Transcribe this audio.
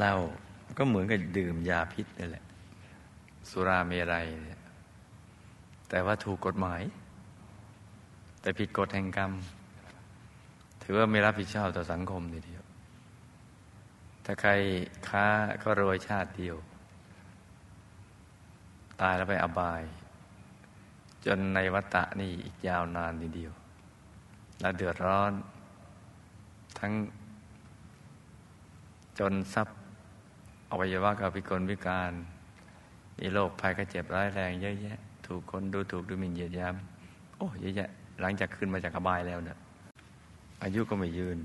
เหล้าก็เหมือนกับดื่มยาพิษนั่แหละ สุราเมรัยเนี่ยแต่ว่าถูกกฎหมาย แต่ผิดกฎแห่งกรรม ถือว่าไม่รับผิดชอบต่อสังคมทีเดียว ถ้าใครค้าก็รวยชาติเดียว ตายแล้วไปอบาย จนในวัฏฏะนี่อีกยาวนานทีเดียว และเดือดร้อน ทั้งจนทรัพย์ อวัยวะกับพิกลพิการ มีโรคภัยก็เจ็บร้ายแรงเยอะแยะ ถูกคนดูถูกดูหมิ่นเหยียดยามโอ้เยอะแยะ หลังจากขึ้นมาจากอบายแล้วเนี่ยอายุก็ไม่ยืน